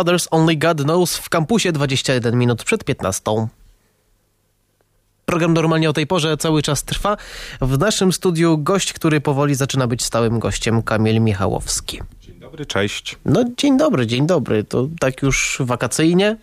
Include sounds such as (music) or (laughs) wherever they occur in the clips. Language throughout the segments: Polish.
Fathers Only God Knows w kampusie 21 minut przed 15. Program normalnie o tej porze cały czas trwa. W naszym studiu gość, który powoli zaczyna być stałym gościem, Kamil Michałowski. Dzień dobry, cześć. No dzień dobry, dzień dobry. To tak już wakacyjnie?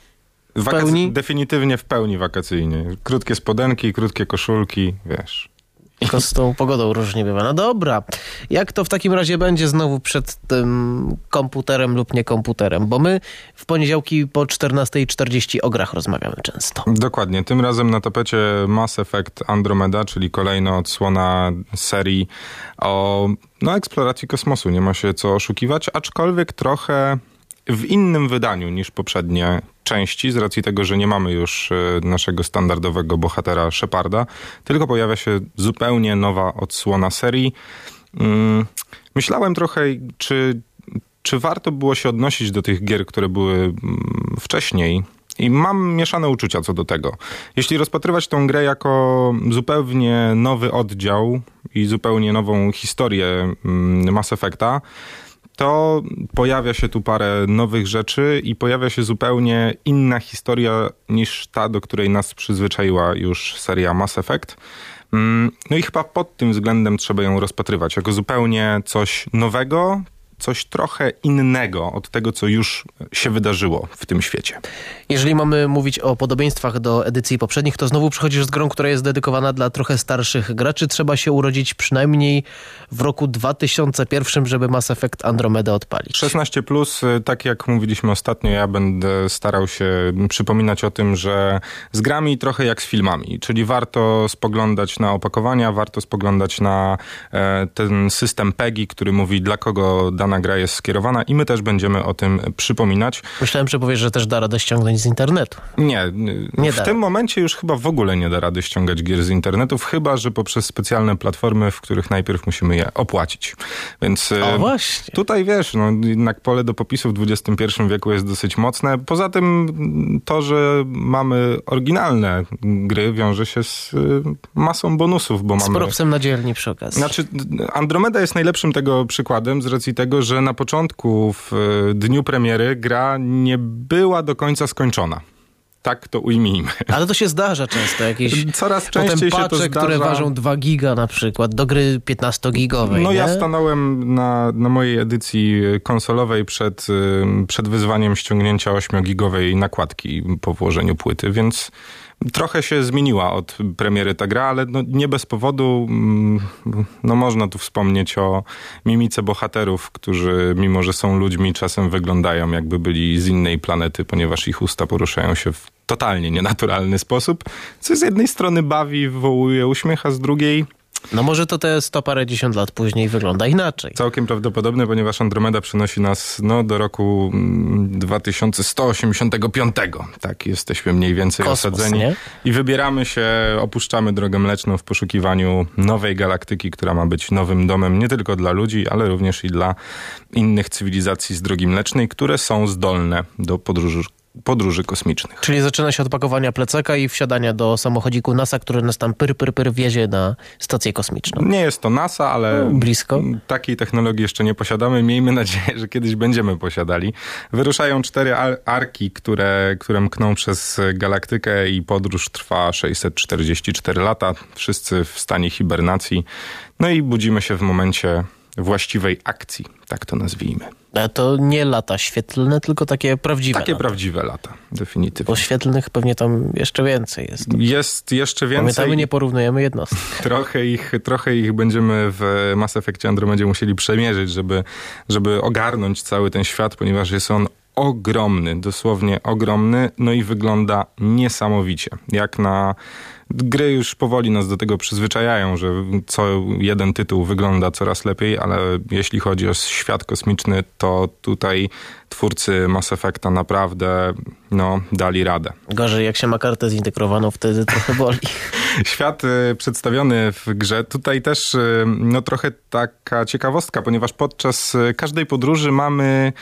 W Wakac- pełni? Definitywnie w pełni wakacyjnie. Krótkie spodenki, krótkie koszulki, wiesz. (laughs) Tylko z tą pogodą różnie bywa. No dobra. Jak to w takim razie będzie znowu przed tym komputerem lub nie komputerem? Bo my w poniedziałki po 14.40 o grach rozmawiamy często. Dokładnie. Tym razem na tapecie Mass Effect Andromeda, czyli kolejna odsłona serii o no, eksploracji kosmosu. Nie ma się co oszukiwać, aczkolwiek trochę w innym wydaniu niż poprzednie części, z racji tego, że nie mamy już e, naszego standardowego bohatera Sheparda, tylko pojawia się zupełnie nowa odsłona serii. Mm, Myślałem trochę, czy, czy warto było się odnosić do tych gier, które były mm, wcześniej. I mam mieszane uczucia co do tego. Jeśli rozpatrywać tę grę jako zupełnie nowy oddział i zupełnie nową historię mm, Mass Effecta, to pojawia się tu parę nowych rzeczy i pojawia się zupełnie inna historia niż ta, do której nas przyzwyczaiła już seria Mass Effect. Mm, No i chyba pod tym względem trzeba ją rozpatrywać jako zupełnie coś nowego, coś trochę innego od tego, co już się wydarzyło w tym świecie. Jeżeli mamy mówić o podobieństwach do edycji poprzednich, to znowu przychodzisz z grą, która jest dedykowana dla trochę starszych graczy. Trzeba się urodzić przynajmniej w roku 2001, żeby Mass Effect Andromeda odpalić. 16, plus, y, tak jak mówiliśmy ostatnio, ja będę starał się przypominać o tym, że z grami trochę jak z filmami, czyli warto spoglądać na opakowania, warto spoglądać na e, ten system PEGI, który mówi, dla kogo dana gra jest skierowana, i my też będziemy o tym przypominać. Myślałem, że powiesz, że też da radę ściągnąć z internetu. Nie, Nie w da. tym momencie już chyba w ogóle nie da rady ściągać gier z internetów, chyba że poprzez specjalne platformy, w których najpierw musimy je opłacić. Więc O właśnie. Tutaj wiesz, no, jednak pole do popisu w XXI wieku jest dosyć mocne. Poza tym to, że mamy oryginalne gry, wiąże się z y, masą bonusów, bo Z mamy. propsem na dzielni przy okazji. Znaczy, Andromeda jest najlepszym tego przykładem z racji tego, że na początku, w y, dniu premiery, gra nie była do końca skończona. Tak to ujmijmy. (laughs) Ale to się zdarza często. Jakieś Coraz częściej się to pacze, zdarza. które ważą 2 giga na przykład, do gry 15-gigowej. No nie? ja stanąłem na, na mojej edycji konsolowej przed, ym, przed wyzwaniem ściągnięcia 8-gigowej nakładki po włożeniu płyty, więc trochę się zmieniła od premiery ta gra, ale no nie bez powodu. mm, No można tu wspomnieć o mimice bohaterów, którzy mimo, że są ludźmi, czasem wyglądają jakby byli z innej planety, ponieważ ich usta poruszają się w totalnie nienaturalny sposób, co z jednej strony bawi, wywołuje uśmiech, a z drugiej No może to te sto parędziesiąt lat później wygląda inaczej. Całkiem prawdopodobne, ponieważ Andromeda przynosi nas no, do roku mm, 2185. Tak, jesteśmy mniej więcej Kosmos, osadzeni. nie? I wybieramy się, opuszczamy drogę mleczną w poszukiwaniu nowej galaktyki, która ma być nowym domem nie tylko dla ludzi, ale również i dla innych cywilizacji z drogi mlecznej, które są zdolne do podróży, podróży kosmicznych. Czyli zaczyna się od pakowania plecaka i wsiadania do samochodziku NASA, który nas tam pyr, pyr, pyr wiezie na stację kosmiczną. Nie jest to NASA, ale No, blisko. takiej technologii jeszcze nie posiadamy. Miejmy nadzieję, że kiedyś będziemy posiadali. Wyruszają cztery ar- arki, które, które mkną przez galaktykę i podróż trwa 644 lata. Wszyscy w stanie hibernacji. No i budzimy się w momencie właściwej akcji, tak to nazwijmy. Ale to nie lata świetlne, tylko takie prawdziwe. Takie lata. prawdziwe lata, definitywnie. Bo świetlnych pewnie tam jeszcze więcej jest. Jest jeszcze więcej. Pamiętamy, nie porównujemy jednostek. (laughs) Trochę ich, trochę ich będziemy w Mass Effectie Andromedzie musieli przemierzyć, żeby, żeby ogarnąć cały ten świat, ponieważ jest on ogromny, dosłownie ogromny, no i wygląda niesamowicie. Jak na gry już powoli nas do tego przyzwyczajają, że co jeden tytuł wygląda coraz lepiej, ale jeśli chodzi o świat kosmiczny, to tutaj twórcy Mass Effecta naprawdę no, dali radę. Gorzej, jak się ma kartę zintegrowaną, wtedy trochę boli. (laughs) (laughs) Świat y, przedstawiony w grze, tutaj też y, no, trochę taka ciekawostka, ponieważ podczas y, każdej podróży mamy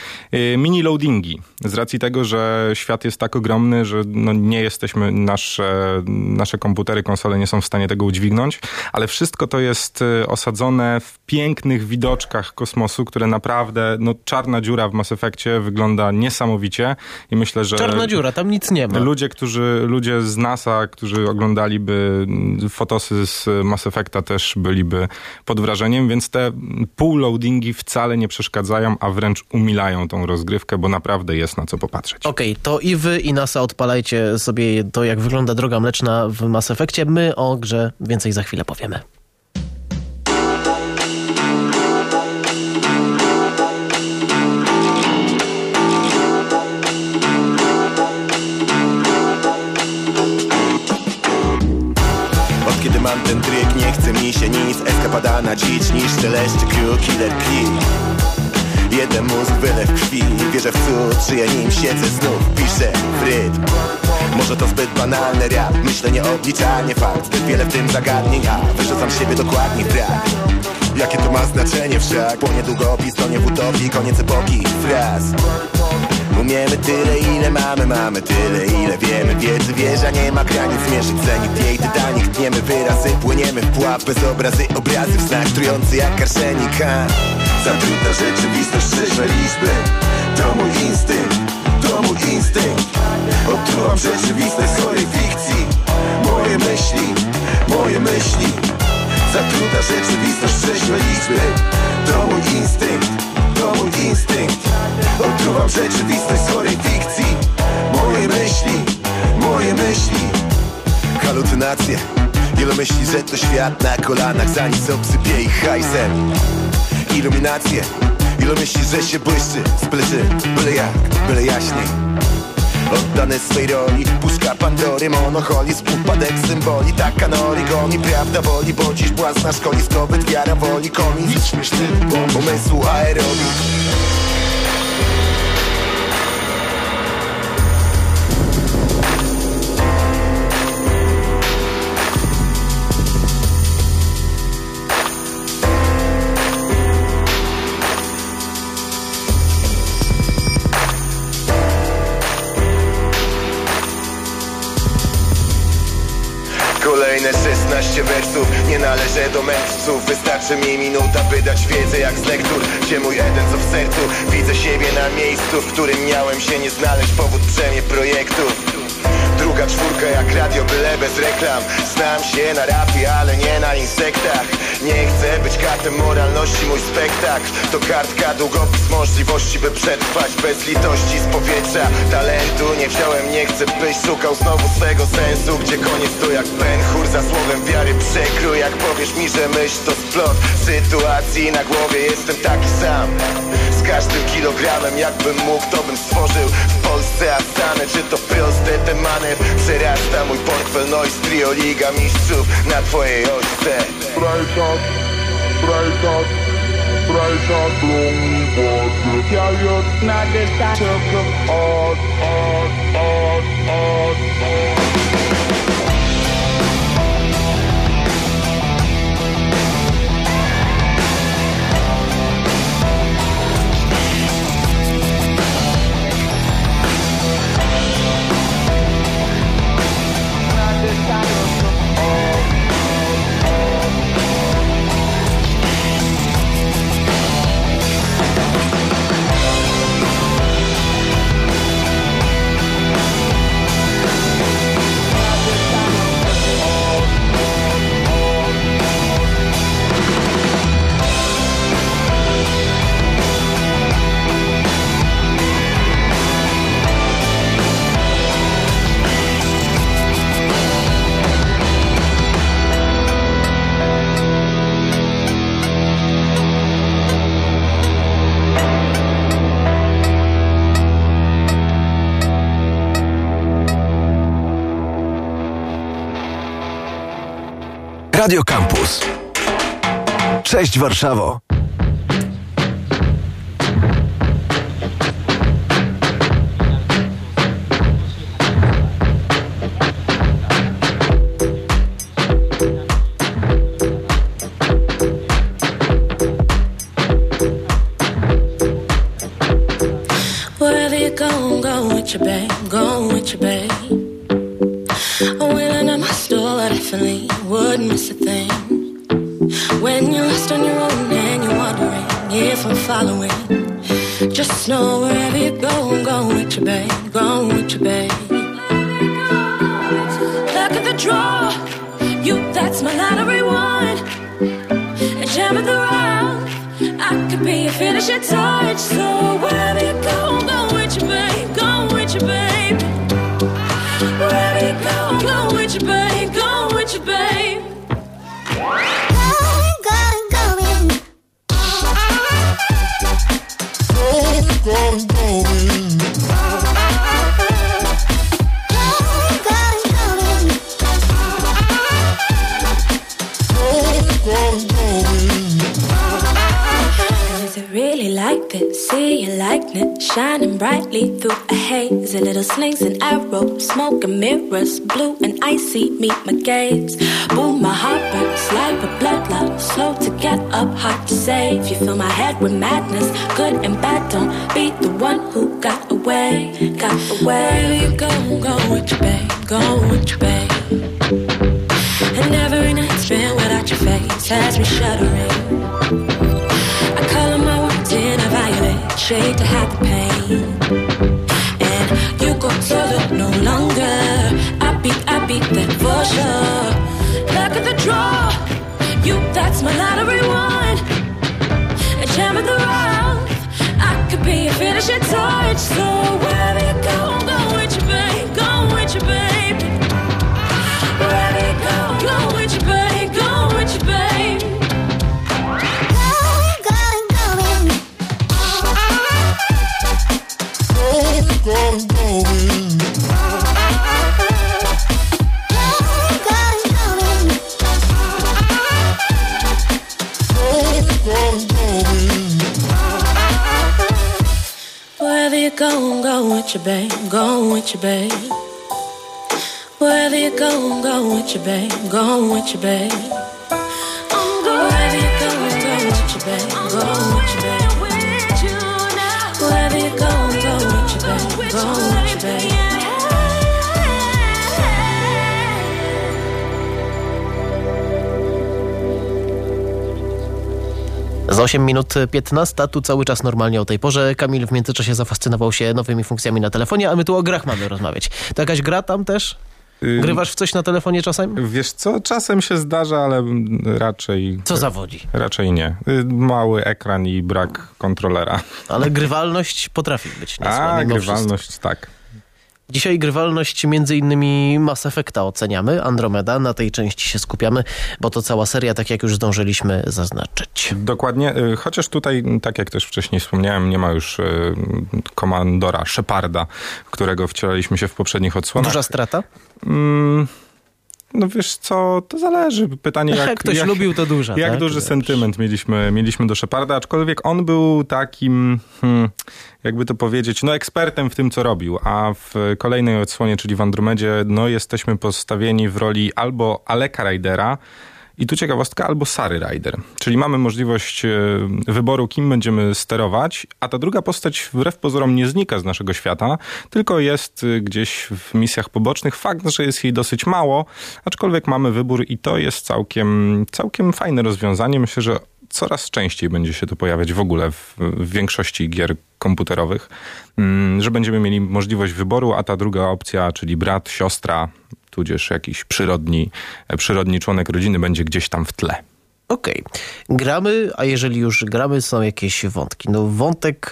mini loadingi. Z racji tego, że świat jest tak ogromny, że no, nie jesteśmy, nasze, nasze komputery, konsole nie są w stanie tego udźwignąć, ale wszystko to jest osadzone w pięknych widoczkach kosmosu, które naprawdę, no czarna dziura w Mass Effectie wygląda niesamowicie i myślę, że... Czarna dziura, tam nic nie ma. Ludzie, którzy, ludzie z NASA, którzy oglądaliby fotosy z Mass Effecta też byliby pod wrażeniem, więc te pół loadingi wcale nie przeszkadzają, a wręcz umilają tą rozgrywkę, bo naprawdę jest na co popatrzeć. Okej, okay, to i wy i NASA odpalajcie sobie to, jak wygląda droga mleczna w Mass Effectie. My o grze więcej za chwilę powiemy. Na dzicz Niszczy leszczy, crew, killer key Jeden mózg, wylew krwi Wierzę w cud, ja nim siedzę znów Piszę w rytm. Może to zbyt banalny rap Myślenie, obliczanie fakt. Zbyt wiele w tym zagadnień, a wyrzucam siebie dokładnie brak Jakie to ma znaczenie wszak? Płonie długopis, to nie w utopii Koniec epoki, fraz Umiemy tyle ile mamy, mamy tyle ile wiemy. Wiedzy wieża nie ma granic, zmierzyć zenit jej tytanik Tniemy wyrazy, płyniemy w pułap bez obrazy Obrazy w znak trujący jak karszenik ha? Za trudna rzeczywistość, trzeźwe liczby To mój instynkt, to mój instynkt. Odczuwam rzeczywistość chorej fikcji. Moje myśli, moje myśli. Za trudna rzeczywistość, trzeźwe liczby To mój instynkt, to mój instynkt. Odczuwam rzeczywistość z chorej fikcji. Moje myśli, moje myśli. Halucynacje. Ilu myśli, że to świat na kolanach. Zanim obsypie ich hajsem. Iluminacje. Ilu myśli, że się błyszczy Spleczy, byle jak, byle jaśniej Oddany swej roli Puszka Pandory, monoholizm Upadek symboli, taka nori goni Prawda boli, bo dziś błazna szkoli Zdobyt wiara woli, komi Śmieszny umysłu aerobik Kolejne 16 wersów. Nie należę do mędrców. Wystarczy mi minuta by dać wiedzę jak z lektur Gdzie mój Eden co w sercu. Widzę siebie na miejscu W którym miałem się nie znaleźć. Powód przemie projektów Druga czwórka jak radio, byle bez reklam. Znam się na rapie, ale nie na insektach. Nie chcę być kartem moralności, mój spektakl. To kartka, długopis możliwości, by przetrwać Bez litości z powietrza, talentu nie wziąłem Nie chcę byś szukał znowu swego sensu Gdzie koniec to jak chór za słowem wiary przekrój. Jak powiesz mi, że myśl to splot Sytuacji na głowie jestem taki sam. Z każdym kilogramem jakbym mógł, to bym stworzył W Polsce Astany, czy to proste temany Przerasta mój portfel noise Trio Liga Mistrzów na twojej ośce. Brajkat, brajkat, brajkat Blumi wody Ja już na dystansie Od, od, od, od, od Cześć Warszawo. Just know wherever you go, I'm going with you, babe. Going with you, babe. Look at the draw, you, that's my lottery one. And jam the round, I could be your finishing touch. So wherever you go, through a haze. A little slings and arrows, smoke and mirrors, blue and icy meet my gaze. Boom, my heart burns like a blood slow to get up, hard to save. You fill my head with madness, good and bad. Don't be the one who got away, got away. Wherever you go, go with your babe, go with your babe. And every night's been without your face has me shuddering. Shade to hide the pain. Go solo no longer. I beat, I beat that for sure. Look at the draw. You, that's my lottery one. And jam of the round. I could be a finishing touch. So wherever you go, babe. Going with you, babe. Wherever you go, I'm going with you, babe. Going with you, babe. Wherever you go, I'm going with you, babe. Going with you, babe. Wherever you go, I'm going with you, babe. Going Za 8 minut 15, tu cały czas normalnie o tej porze. Kamil w międzyczasie zafascynował się nowymi funkcjami na telefonie, a my tu o grach mamy rozmawiać. To jakaś gra tam też? Grywasz w coś na telefonie czasem? Wiesz co, czasem się zdarza, ale raczej... Co zawodzi? Raczej nie. Y, Mały ekran i brak kontrolera. Ale grywalność potrafi być niezła A, grywalność tak. Dzisiaj grywalność między innymi Mass Effecta oceniamy, Andromeda, na tej części się skupiamy, bo to cała seria, tak jak już zdążyliśmy zaznaczyć. Dokładnie, y, chociaż tutaj, tak jak też wcześniej wspomniałem, nie ma już y, komandora Sheparda, którego wcielaliśmy się w poprzednich odsłonach. Duża strata? Mm, no wiesz co, to zależy. Pytanie (laughs) jak... Jak ktoś jak, lubił, to duża. Jak tak? duży Wiesz. sentyment mieliśmy, mieliśmy do Sheparda, aczkolwiek on był takim, hmm, jakby to powiedzieć, no ekspertem w tym, co robił, a w kolejnej odsłonie, czyli w Andromedzie, no jesteśmy postawieni w roli albo Aleka Rydera, i tu ciekawostka, albo Sary Rider. Czyli mamy możliwość e, wyboru, kim będziemy sterować, a ta druga postać wbrew pozorom nie znika z naszego świata, tylko jest e, gdzieś w misjach pobocznych. Fakt, że jest jej dosyć mało, aczkolwiek mamy wybór i to jest całkiem, całkiem fajne rozwiązanie. Myślę, że coraz częściej będzie się to pojawiać w ogóle w, w większości gier komputerowych, mm, że będziemy mieli możliwość wyboru, a ta druga opcja, czyli brat, siostra, tudzież jakiś przyrodni, przyrodni członek rodziny będzie gdzieś tam w tle. Okej. Gramy, a jeżeli już gramy, są jakieś wątki. No wątek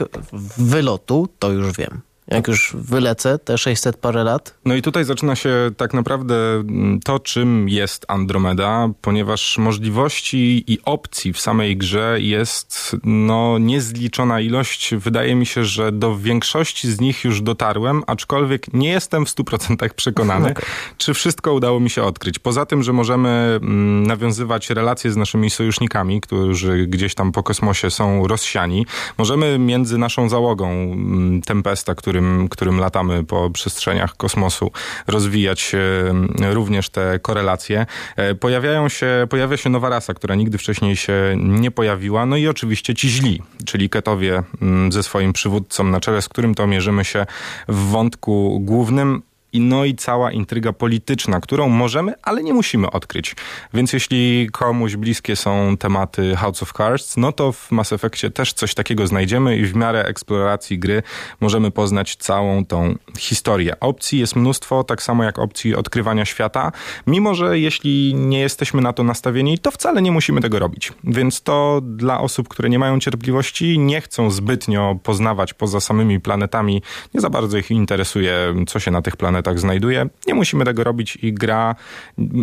wylotu, to już wiem. Jak już wylecę te 600 parę lat, No i tutaj zaczyna się tak naprawdę mm, to, czym jest Andromeda, ponieważ możliwości i opcji w samej grze jest no, niezliczona ilość. Wydaje mi się, że do większości z nich już dotarłem, aczkolwiek nie jestem w 100% przekonany, (laughs) czy wszystko udało mi się odkryć. Poza tym, że możemy mm, nawiązywać relacje z naszymi sojusznikami, którzy gdzieś tam po kosmosie są rozsiani. Możemy między naszą załogą mm, Tempesta, którym którym, którym latamy po przestrzeniach kosmosu, rozwijać mm, również te korelacje. E, Pojawiają się, pojawia się nowa rasa, która nigdy wcześniej się nie pojawiła, no i oczywiście ci źli, czyli ketowie mm, ze swoim przywódcą na czele, z którym to mierzymy się w wątku głównym. I no i cała intryga polityczna, którą możemy, ale nie musimy odkryć. Więc jeśli komuś bliskie są tematy House of Cards, no to w Mass Effectie też coś takiego znajdziemy i w miarę eksploracji gry możemy poznać całą tą historię. Opcji jest mnóstwo, tak samo jak opcji odkrywania świata, mimo że jeśli nie jesteśmy na to nastawieni, to wcale nie musimy tego robić. Więc to dla osób, które nie mają cierpliwości, nie chcą zbytnio poznawać poza samymi planetami, nie za bardzo ich interesuje, co się na tych planetach znajduje. Nie musimy tego robić i gra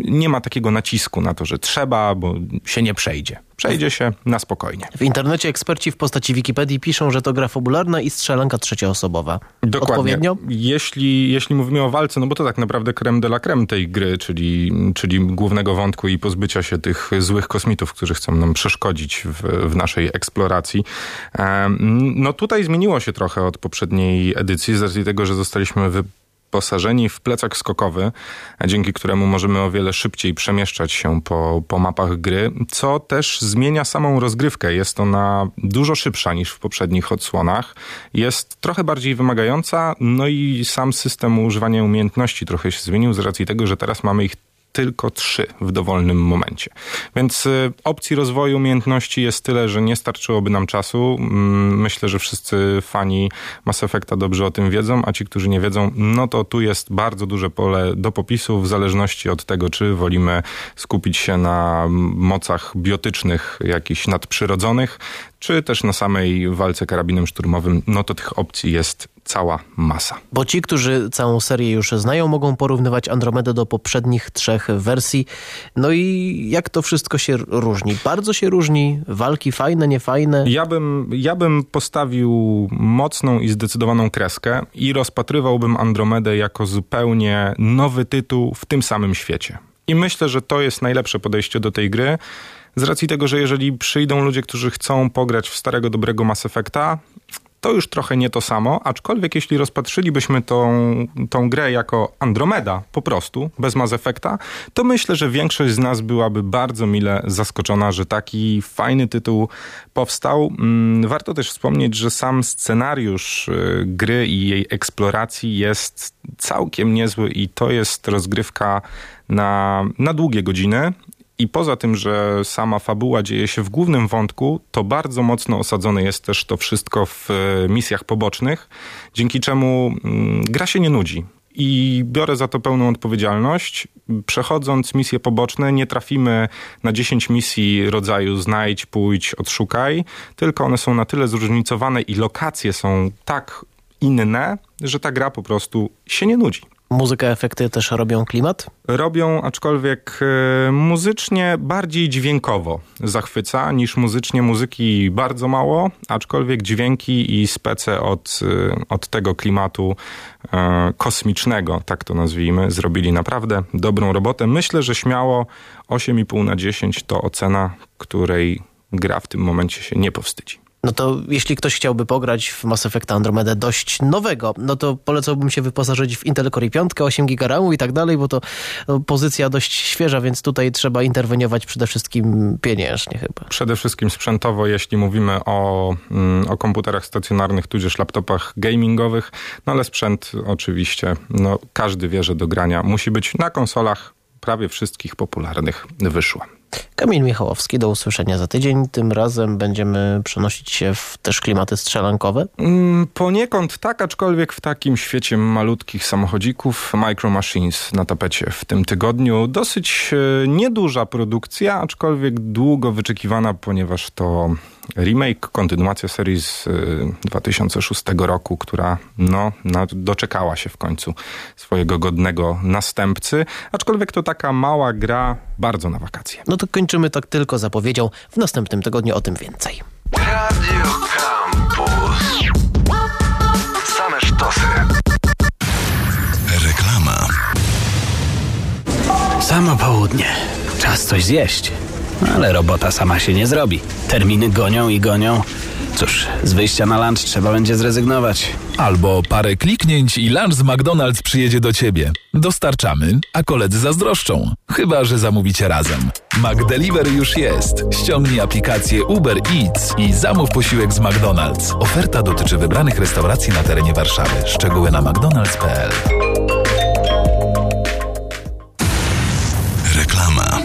nie ma takiego nacisku na to, że trzeba, bo się nie przejdzie. Przejdzie się na spokojnie. W internecie eksperci w postaci Wikipedii piszą, że to gra fabularna i strzelanka trzecioosobowa. Dokładnie. Odpowiednio? Jeśli, jeśli mówimy o walce, no bo to tak naprawdę creme de la creme tej gry, czyli, czyli głównego wątku i pozbycia się tych złych kosmitów, którzy chcą nam przeszkodzić w, w naszej eksploracji. No tutaj zmieniło się trochę od poprzedniej edycji, z racji tego, że zostaliśmy wy wyposażeni w plecak skokowy, dzięki któremu możemy o wiele szybciej przemieszczać się po, po mapach gry, co też zmienia samą rozgrywkę. Jest ona dużo szybsza niż w poprzednich odsłonach. Jest trochę bardziej wymagająca, no i sam system używania umiejętności trochę się zmienił z racji tego, że teraz mamy ich tylko trzy w dowolnym momencie. Więc y, opcji rozwoju umiejętności jest tyle, że nie starczyłoby nam czasu. Mm, Myślę, że wszyscy fani Mass Effecta dobrze o tym wiedzą, a ci, którzy nie wiedzą, no to tu jest bardzo duże pole do popisu w zależności od tego, czy wolimy skupić się na mocach biotycznych, jakichś nadprzyrodzonych, czy też na samej walce karabinem szturmowym, no to tych opcji jest cała masa. Bo ci, którzy całą serię już znają, mogą porównywać Andromedę do poprzednich trzech wersji. No i jak to wszystko się różni? Bardzo się różni. Walki fajne, niefajne. Ja bym, ja bym postawił mocną i zdecydowaną kreskę i rozpatrywałbym Andromedę jako zupełnie nowy tytuł w tym samym świecie. I myślę, że to jest najlepsze podejście do tej gry. Z racji tego, że jeżeli przyjdą ludzie, którzy chcą pograć w starego, dobrego Mass Effecta, to już trochę nie to samo, aczkolwiek jeśli rozpatrzylibyśmy tą, tą grę jako Andromeda po prostu, bez Mass Effecta, to myślę, że większość z nas byłaby bardzo mile zaskoczona, że taki fajny tytuł powstał. Mm, Warto też wspomnieć, że sam scenariusz y, gry i jej eksploracji jest całkiem niezły i to jest rozgrywka na, na długie godziny. I poza tym, że sama fabuła dzieje się w głównym wątku, to bardzo mocno osadzone jest też to wszystko w e, misjach pobocznych, dzięki czemu mm, gra się nie nudzi. I biorę za to pełną odpowiedzialność. Przechodząc misje poboczne, nie trafimy na 10 misji rodzaju znajdź, pójdź, odszukaj, tylko one są na tyle zróżnicowane i lokacje są tak inne, że ta gra po prostu się nie nudzi. Muzyka, efekty też robią klimat? robią, aczkolwiek e, muzycznie bardziej dźwiękowo zachwyca niż muzycznie. Muzyki bardzo mało, aczkolwiek dźwięki i spece od, e, od tego klimatu e, kosmicznego, tak to nazwijmy, zrobili naprawdę dobrą robotę. Myślę, że śmiało 8,5 na 10 to ocena, której gra w tym momencie się nie powstydzi. No to jeśli ktoś chciałby pograć w Mass Effecta Andromedę dość nowego, no to polecałbym się wyposażyć w Intel Core i 5, 8 GB i tak dalej, bo to no, pozycja dość świeża, więc tutaj trzeba interweniować przede wszystkim pieniężnie chyba. Przede wszystkim sprzętowo, jeśli mówimy o, mm, o komputerach stacjonarnych, tudzież laptopach gamingowych, no ale sprzęt oczywiście, no każdy wie, że do grania musi być na konsolach prawie wszystkich popularnych wyszła. Kamil Michałowski, do usłyszenia za tydzień. Tym razem będziemy przenosić się w też klimaty strzelankowe. Mm, Poniekąd tak, aczkolwiek w takim świecie malutkich samochodzików Micro Machines na tapecie w tym tygodniu. Dosyć e, nieduża produkcja, aczkolwiek długo wyczekiwana, ponieważ to remake, kontynuacja serii z e, 2006 roku, która no, no, doczekała się w końcu swojego godnego następcy. Aczkolwiek to taka mała gra, bardzo na wakacje. No to kończymy tak tylko zapowiedzią. W następnym tygodniu o tym więcej. Radio Campus. Same sztosy. Reklama. Samo południe. Czas coś zjeść ale robota sama się nie zrobi. Terminy gonią i gonią. Cóż, z wyjścia na lunch trzeba będzie zrezygnować. Albo parę kliknięć i lunch z McDonald's przyjedzie do ciebie. Dostarczamy, a koledzy zazdroszczą. Chyba, że zamówicie razem. McDeliver już jest. Ściągnij aplikację Uber Eats i zamów posiłek z McDonald's. Oferta dotyczy wybranych restauracji na terenie Warszawy. Szczegóły na mcdonalds.pl Reklama